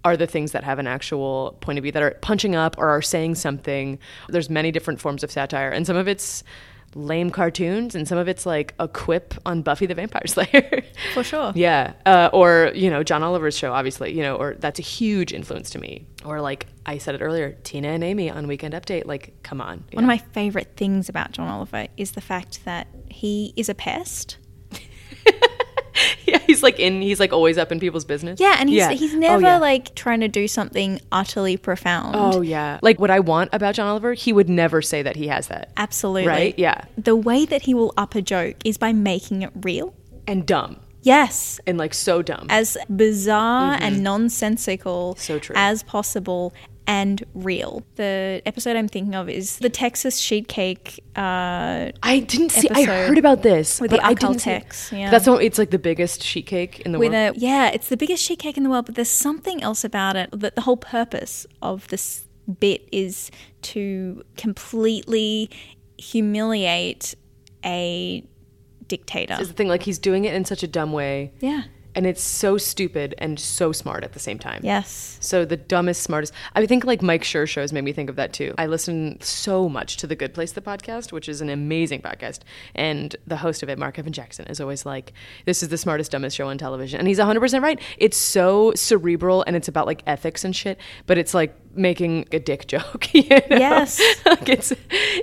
are the things that have an actual point of view that are punching up or are saying something. There's many different forms of satire, and some of it's lame cartoons, and some of it's like a quip on Buffy the Vampire Slayer. For sure. Yeah, uh, or you know John Oliver's show, obviously, you know, or that's a huge influence to me. Or like I said it earlier, Tina and Amy on Weekend Update. Like, come on. One of my favorite things about John Oliver is the fact that he is a pest. yeah, he's like in, he's like always up in people's business. Yeah, and he's Yeah. he's Oh, never yeah. like trying to do something utterly profound. Oh yeah, like what I want about John Oliver, he would never say that he has that. Absolutely. Right? Yeah. The way that he will up a joke is by making it real. And dumb, Yes. and like so dumb. As bizarre and nonsensical Mm-hmm. So true. as possible and real. The episode I'm thinking of is the Texas sheet cake. Uh, I didn't see. I heard about this with the I didn't yeah. That's what it's like the biggest sheet cake in the with world. a yeah, it's the biggest sheet cake in the world, but there's something else about it. That the whole purpose of this bit is to completely humiliate a dictator. Is the thing like he's doing it in such a dumb way, Yeah. And it's so stupid and so smart at the same time. Yes. So the dumbest, smartest. I think like Mike Schur shows made me think of that too. I listen so much to the Good Place, the podcast, which is an amazing podcast, and the host of it, Marc Evan Jackson, is always like, "This is the smartest, dumbest show on television," and he's 100 percent right. It's so cerebral and it's about like ethics and shit, but it's like making a dick joke. You know? Yes. like it's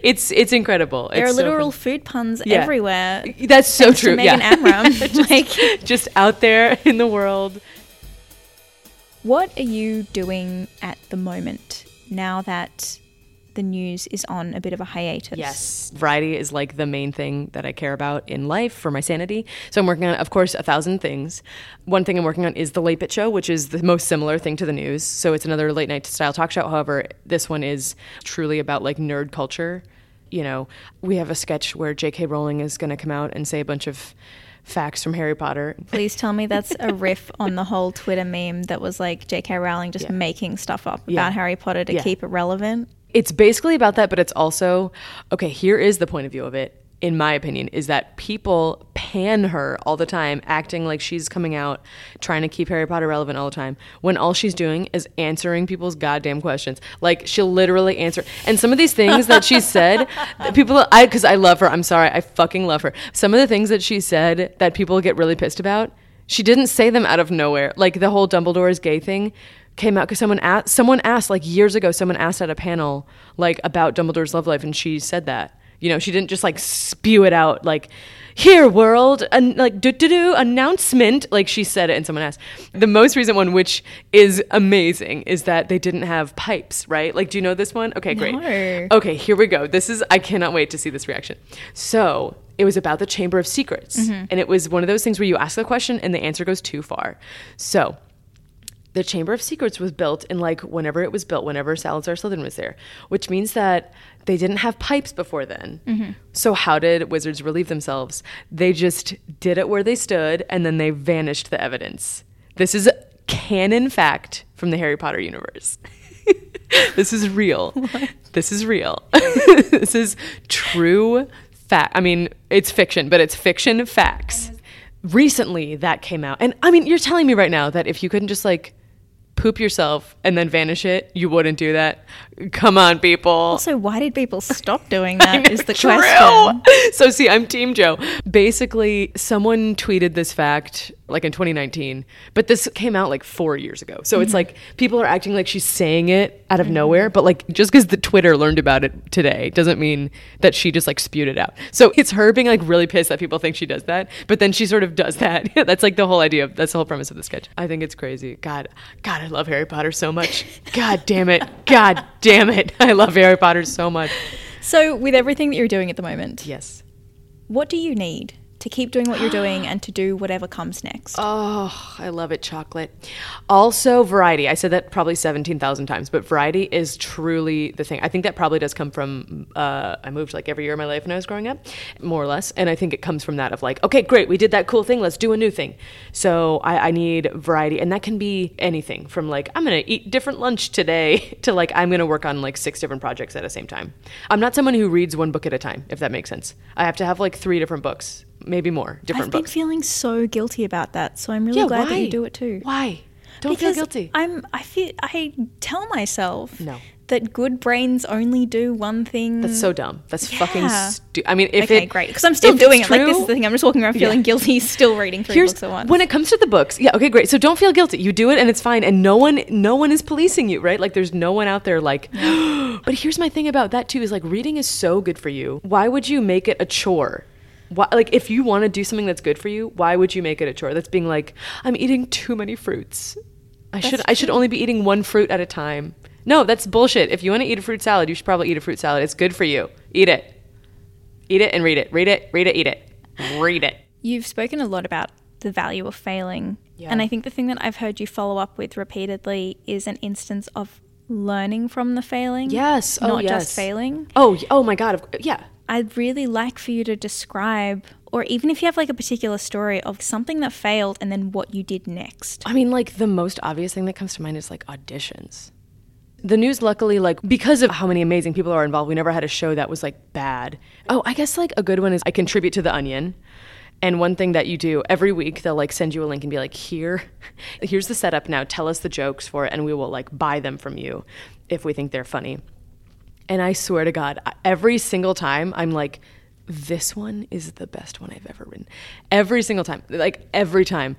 it's it's incredible. There It's are literal funny. food puns Yeah. everywhere. That's so to true. Megan yeah. Amram. like, just out there in the world. what are you doing at the moment now that the news is on a bit of a hiatus? Yes. Variety is like the main thing that I care about in life for my sanity. So I'm working on, of course, a thousand things. One thing I'm working on is The Late Bit Show, which is the most similar thing to the news. So it's another late night style talk show. However, this one is truly about like nerd culture. You know, we have a sketch where J.K. Rowling is going to come out and say a bunch of facts from Harry Potter. Please tell me that's a riff on the whole Twitter meme that was like J.K. Rowling just making stuff up Yeah. about Harry Potter to Yeah. keep it relevant. it's basically about that, but it's also okay. Here is the point of view of it, in my opinion, is that people pan her all the time, acting like she's coming out trying to keep Harry Potter relevant all the time, when all she's doing is answering people's goddamn questions. Like she'll literally answer, and some of these things that she said, that people, I because I love her. I'm sorry, I fucking love her. Some of the things that she said that people get really pissed about. She didn't say them out of nowhere. Like the whole Dumbledore's gay thing came out because someone asked someone asked like years ago someone asked at a panel like about Dumbledore's love life and she said that you know she didn't just like spew it out like here world and like do do do announcement like she said it and someone asked. The most recent one which is amazing is that they didn't have pipes right? Like do you know this one? Okay great. No. okay here we go. This is i cannot wait to see this reaction. So it was about the chamber of secrets. Mm-hmm. And it was one of those things where you ask the question and the answer goes too far. So the Chamber of Secrets was built in like whenever it was built, whenever Salazar Slytherin was there, which means that they didn't have pipes before then. So how did wizards relieve themselves? They just did it where they stood, and then they vanished the evidence. This is a canon fact from the Harry Potter universe. this is real. This is real. this is true fact. I mean, it's fiction, but it's fiction facts. Recently, that came out. And I mean, you're telling me right now that if you couldn't just like poop yourself and then vanish it, you wouldn't do that? Come on, people. Also, why did people stop doing that? Is the True. question. So see, I'm Team Jo. Basically, someone tweeted this fact like in 2019, but this came out like four years ago. So Mm-hmm. it's like people are acting like she's saying it out of nowhere, but like just because the Twitter learned about it today doesn't mean that she just like spewed it out. So it's her being like really pissed that people think she does that, but then she sort of does that. that's like the whole idea of that's the whole premise of the sketch. I think it's crazy. God, God, I love Harry Potter so much. God damn it. God damn it. I love Harry Potter so much. So, with everything that you're doing at the moment, Yes. what do you need to keep doing what you're doing and to do whatever comes next? Oh, I love it, chocolate. Also, variety. I said that probably 17,000 times, but variety is truly the thing. I think that probably does come from, uh, I moved like every year of my life when I was growing up, more or less. And I think it comes from that of like, okay, great, we did that cool thing, let's do a new thing. So I, I need variety. And that can be anything from like, I'm going to eat different lunch today to like, I'm going to work on like six different projects at the same time. I'm not someone who reads one book at a time, if that makes sense. I have to have like three different books, maybe more different I've been books. feeling so guilty about that, so I'm really Yeah, glad that you do it too. Why? Don't because feel guilty. I'm. I feel. I tell myself No. that good brains only do one thing. That's so dumb. That's fucking Yeah. stupid. I mean, if okay, it, great. Because I'm still doing it. Like this is the thing. I'm just walking around feeling Yeah. guilty, still reading three Here's books at once. when it comes to the books. Yeah, okay, great. So don't feel guilty. You do it and it's fine, and no one, no one is policing you, right? Like there's no one out there like. but here's my thing about that too: is like reading is so good for you. Why would you make it a chore? Why, like if you want to do something that's good for you, why would you make it a chore? That's being like, I'm eating too many fruits. I should I should only be eating one fruit at a time. No, that's bullshit. If you want to eat a fruit salad, you should probably eat a fruit salad. It's good for you. Eat it. Eat it and read it. Read it. Read it. Eat it. Read it. You've spoken a lot about the value of failing. Yeah. And I think the thing that I've heard you follow up with repeatedly is an instance of learning from the failing. Yes. Oh, Not yes. just failing. Oh, oh my God. Yeah. I'd really like for you to describe, or even if you have like a particular story of something that failed and then what you did next. I mean, like the most obvious thing that comes to mind is like auditions. The news, luckily, like because of how many amazing people are involved, we never had a show that was like bad. Oh, I guess like a good one is I contribute to the Onion. And one thing that you do every week, they'll like send you a link and be like, here, here's the setup now. Tell us the jokes for it, and we will like buy them from you if we think they're funny. And I swear to God, every single time I'm like, this one is the best one I've ever written. Every single time. Like every time.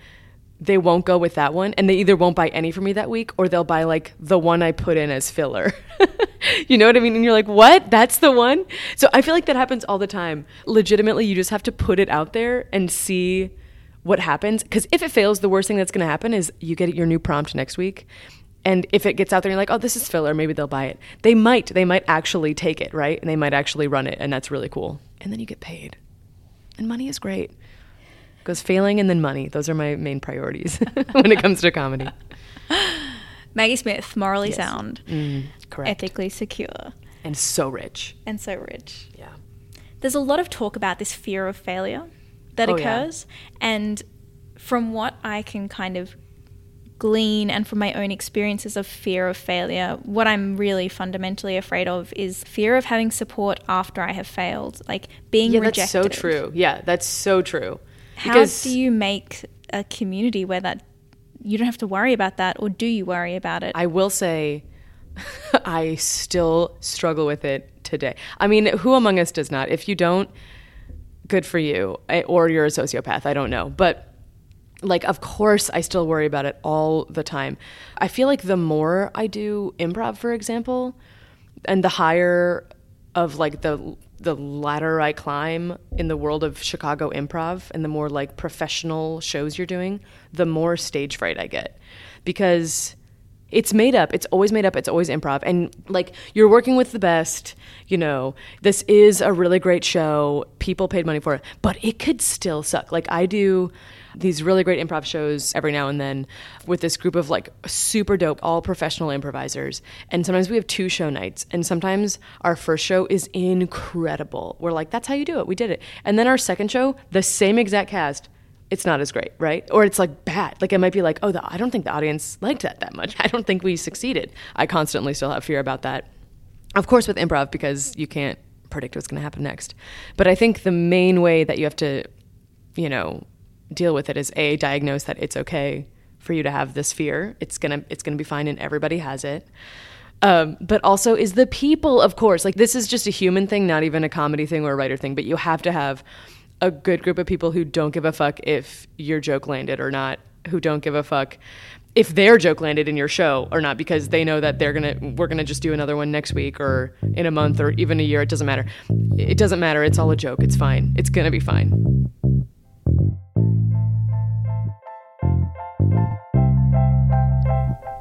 They won't go with that one and they either won't buy any for me that week or they'll buy like the one I put in as filler. you know what I mean? And you're like, "What? That's the one?" So I feel like that happens all the time. Legitimately, you just have to put it out there and see what happens because if it fails, the worst thing that's going to happen is you get your new prompt next week and if it gets out there and you're like, oh, this is filler, maybe they'll buy it. They might. They might actually take it, right? And they might actually run it, and that's really cool. And then you get paid. And money is great. Goes failing and then money. Those are my main priorities when it comes to comedy. Maggie Smith, morally sound, mm, Correct. ethically secure, And so rich. and so rich. Yeah. There's a lot of talk about this fear of failure that Oh, yeah. occurs. And from what I can kind of glean and from my own experiences of fear of failure, what I'm really fundamentally afraid of is fear of having support after I have failed, like being Yeah, rejected. that's so true. Yeah, that's so true. How do you make a community where that you don't have to worry about that, or do you worry about it? I will say, I still struggle with it today. I mean, who among us does not? If you don't, good for you. Eh, or you're a sociopath. I don't know. But, like, of course, I still worry about it all the time. I feel like the more I do improv, for example, and the higher of like the the ladder I climb in the world of Chicago improv and the more like professional shows you're doing, the more stage fright I get. Because it's made up. It's always made up. It's always improv. And like you're working with the best, you know, this is a really great show. People paid money for it, but it could still suck. Like I do these really great improv shows every now and then with this group of like super dope, all professional improvisers. And sometimes we have two show nights. And sometimes our first show is incredible. We're like, that's how you do it. We did it. And then our second show, the same exact cast, it's not as great, right? Or it's like bad. Like it might be like, oh, the, I don't think the audience liked that that much. I don't think we succeeded. I constantly still have fear about that. Of course, with improv, because you can't predict what's going to happen next. But I think the main way that you have to, you know, deal with it is a diagnose that it's okay for you to have this fear. It's gonna it's gonna be fine, and everybody has it. Um, but also is the people, of course. Like this is just a human thing, not even a comedy thing or a writer thing. But you have to have a good group of people who don't give a fuck if your joke landed or not, who don't give a fuck if their joke landed in your show or not because they know that they're gonna we're gonna just do another one next week or in a month or even a year it doesn't matter it doesn't matter it's all a joke it's fine it's gonna be fine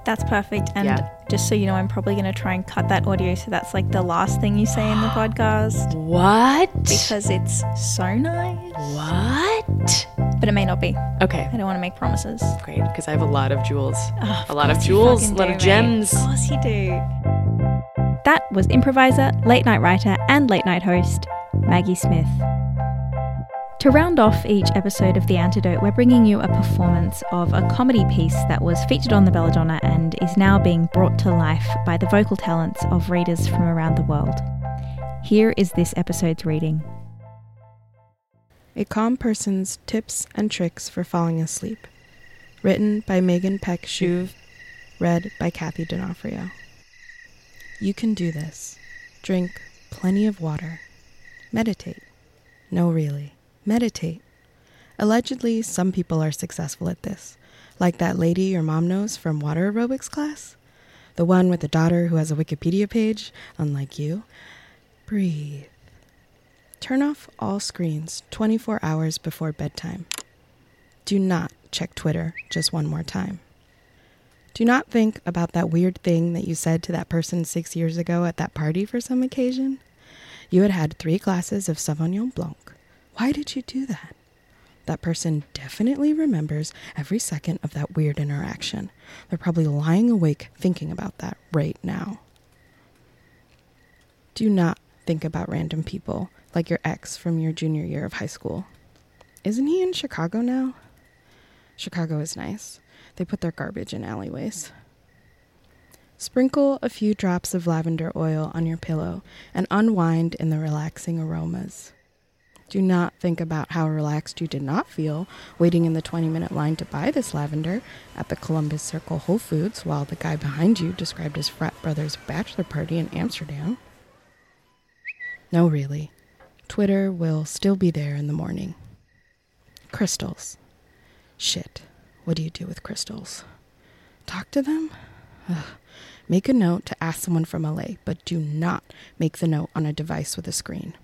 That's perfect. And Yeah. just so you know, I'm probably going to try and cut that audio so that's like the last thing you say in the podcast what because it's so nice. what But it may not be. okay I don't want to make promises. great because i have a lot of jewels Oh, a lot of jewels a lot do, of mate. gems Of course you do. That was improviser, late night writer, and late night host, Maggie Smith. To round off each episode of The Antidote, we're bringing you a performance of a comedy piece that was featured on the Belladonna and is now being brought to life by the vocal talents of readers from around the world. Here is this episode's reading. A Calm Person's Tips and Tricks for Falling Asleep. Written by Megan Peck Shub. Read by Kathy D'Onofrio. You can do this. Drink plenty of water. Meditate. No, really. Meditate. Allegedly, some people are successful at this, like that lady your mom knows from water aerobics class. The one with the daughter who has a Wikipedia page, unlike you. Breathe. Turn off all screens 24 hours before bedtime. Do not check Twitter just one more time. Do not think about that weird thing that you said to that person six years ago at that party for some occasion. You had had three glasses of Sauvignon Blanc. Why did you do that? That person definitely remembers every second of that weird interaction. They're probably lying awake thinking about that right now. Do not think about random people like your ex from your junior year of high school. Isn't he in Chicago now? Chicago is nice. They put their garbage in alleyways. Sprinkle a few drops of lavender oil on your pillow and unwind in the relaxing aromas. Do not think about how relaxed you did not feel waiting in the 20 minute line to buy this lavender at the Columbus Circle Whole Foods while the guy behind you described his frat brother's bachelor party in Amsterdam. No, really. Twitter will still be there in the morning. Crystals. Shit. What do you do with crystals? Talk to them? Ugh. Make a note to ask someone from LA, but do not make the note on a device with a screen.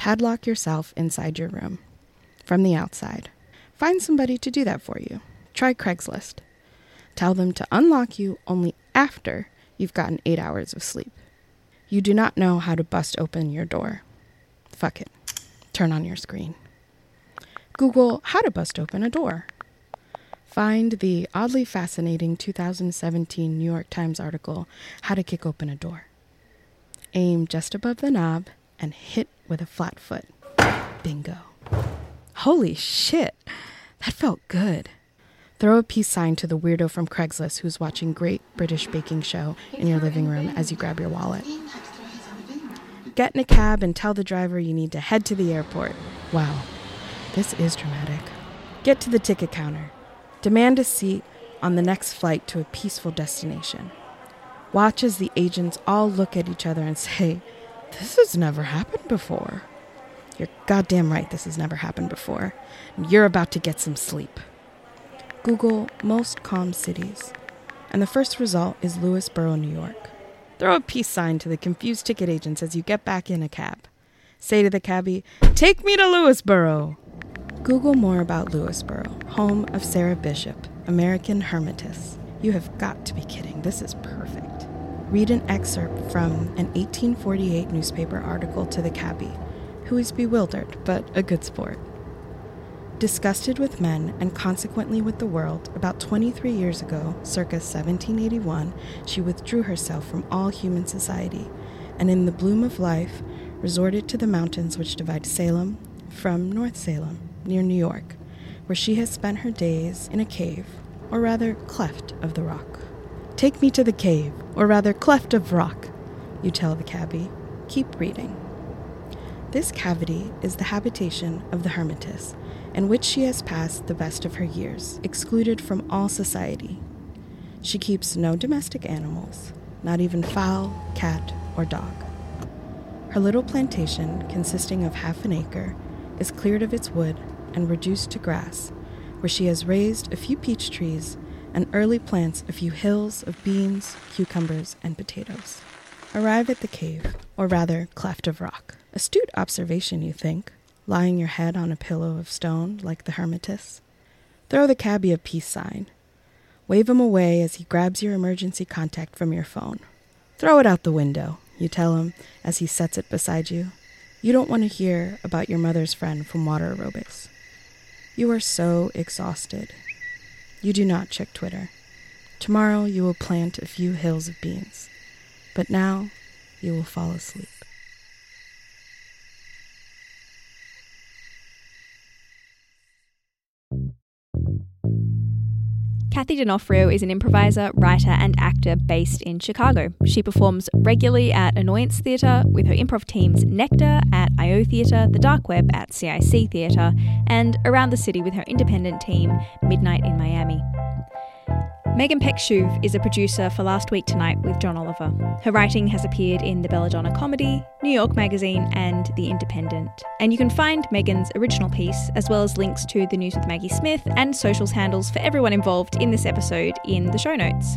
Padlock yourself inside your room from the outside. Find somebody to do that for you. Try Craigslist. Tell them to unlock you only after you've gotten eight hours of sleep. You do not know how to bust open your door. Fuck it. Turn on your screen. Google how to bust open a door. Find the oddly fascinating 2017 New York Times article, How to Kick Open a Door. Aim just above the knob and hit with a flat foot. Bingo. Holy shit! That felt good. Throw a peace sign to the weirdo from Craigslist who's watching Great British Baking Show in your living room as you grab your wallet. Get in a cab and tell the driver you need to head to the airport. Wow, this is dramatic. Get to the ticket counter. Demand a seat on the next flight to a peaceful destination. Watch as the agents all look at each other and say, This has never happened before. You're goddamn right, this has never happened before. You're about to get some sleep. Google most calm cities, and the first result is Lewisboro, New York. Throw a peace sign to the confused ticket agents as you get back in a cab. Say to the cabbie, Take me to Lewisboro. Google more about Lewisboro, home of Sarah Bishop, American Hermitess. You have got to be kidding. This is perfect. Read an excerpt from an 1848 newspaper article to the cabbie, who is bewildered but a good sport. Disgusted with men and consequently with the world, about 23 years ago, circa 1781, she withdrew herself from all human society and, in the bloom of life, resorted to the mountains which divide Salem from North Salem, near New York, where she has spent her days in a cave, or rather, cleft of the rock. Take me to the cave, or rather, cleft of rock, you tell the cabbie. Keep reading. This cavity is the habitation of the hermitess in which she has passed the best of her years, excluded from all society. She keeps no domestic animals, not even fowl, cat, or dog. Her little plantation, consisting of half an acre, is cleared of its wood and reduced to grass, where she has raised a few peach trees and early plants a few hills of beans, cucumbers, and potatoes. Arrive at the cave, or rather, cleft of rock. Astute observation, you think, lying your head on a pillow of stone like the hermitess. Throw the cabbie a peace sign. Wave him away as he grabs your emergency contact from your phone. Throw it out the window, you tell him as he sets it beside you. You don't want to hear about your mother's friend from water aerobics. You are so exhausted. You do not check Twitter. Tomorrow you will plant a few hills of beans. But now you will fall asleep. Kathy D'Onofrio is an improviser, writer, and actor based in Chicago. She performs regularly at Annoyance Theatre with her improv teams Nectar at IO Theatre, The Dark Web at CIC Theatre, and around the city with her independent team Midnight in Miami. Megan Peck Shub is a producer for Last Week Tonight with John Oliver. Her writing has appeared in the Belladonna Comedy, New York Magazine, and The Independent. And you can find Megan's original piece, as well as links to the news with Maggie Smith and socials handles for everyone involved in this episode in the show notes.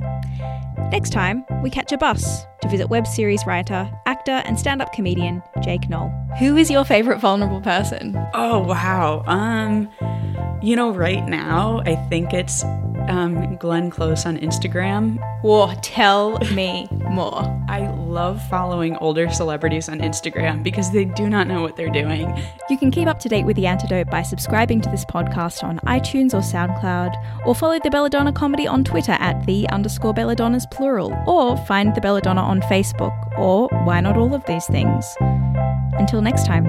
Next time, we catch a bus to visit web series writer, actor, and stand up comedian Jake Knoll. Who is your favourite vulnerable person? Oh, wow. Um, you know, right now, I think it's um, Glenn Close on Instagram. Whoa, tell me more. I love following older celebrities on Instagram because they do not know what they're doing. You can keep up to date with The Antidote by subscribing to this podcast on iTunes or SoundCloud, or follow the Belladonna comedy on Twitter at the underscore Belladonnas plural, or find the Belladonna on Facebook, or why not all of these things? Until next time.